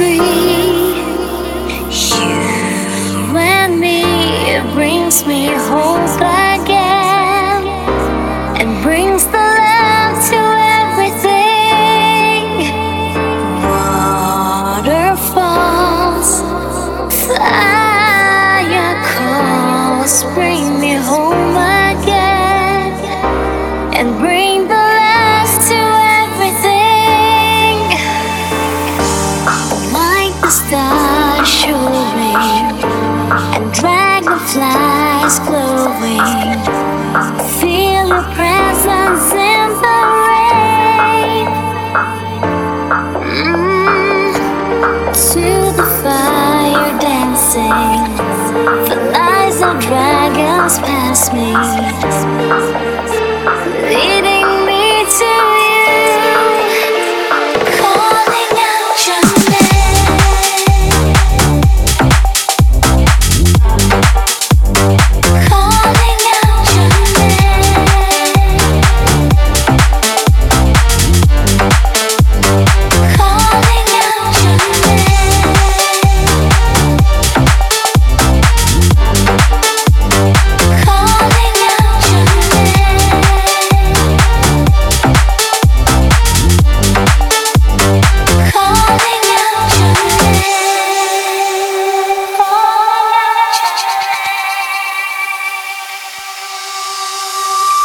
You and me, brings me hope again, and brings the love to everything. Waterfalls, fire calls, bring me home again, and bring showing and dragonflies glowing. Feel your presence in the rain. Mm, to the fire dancing, the lies of dragons pass me,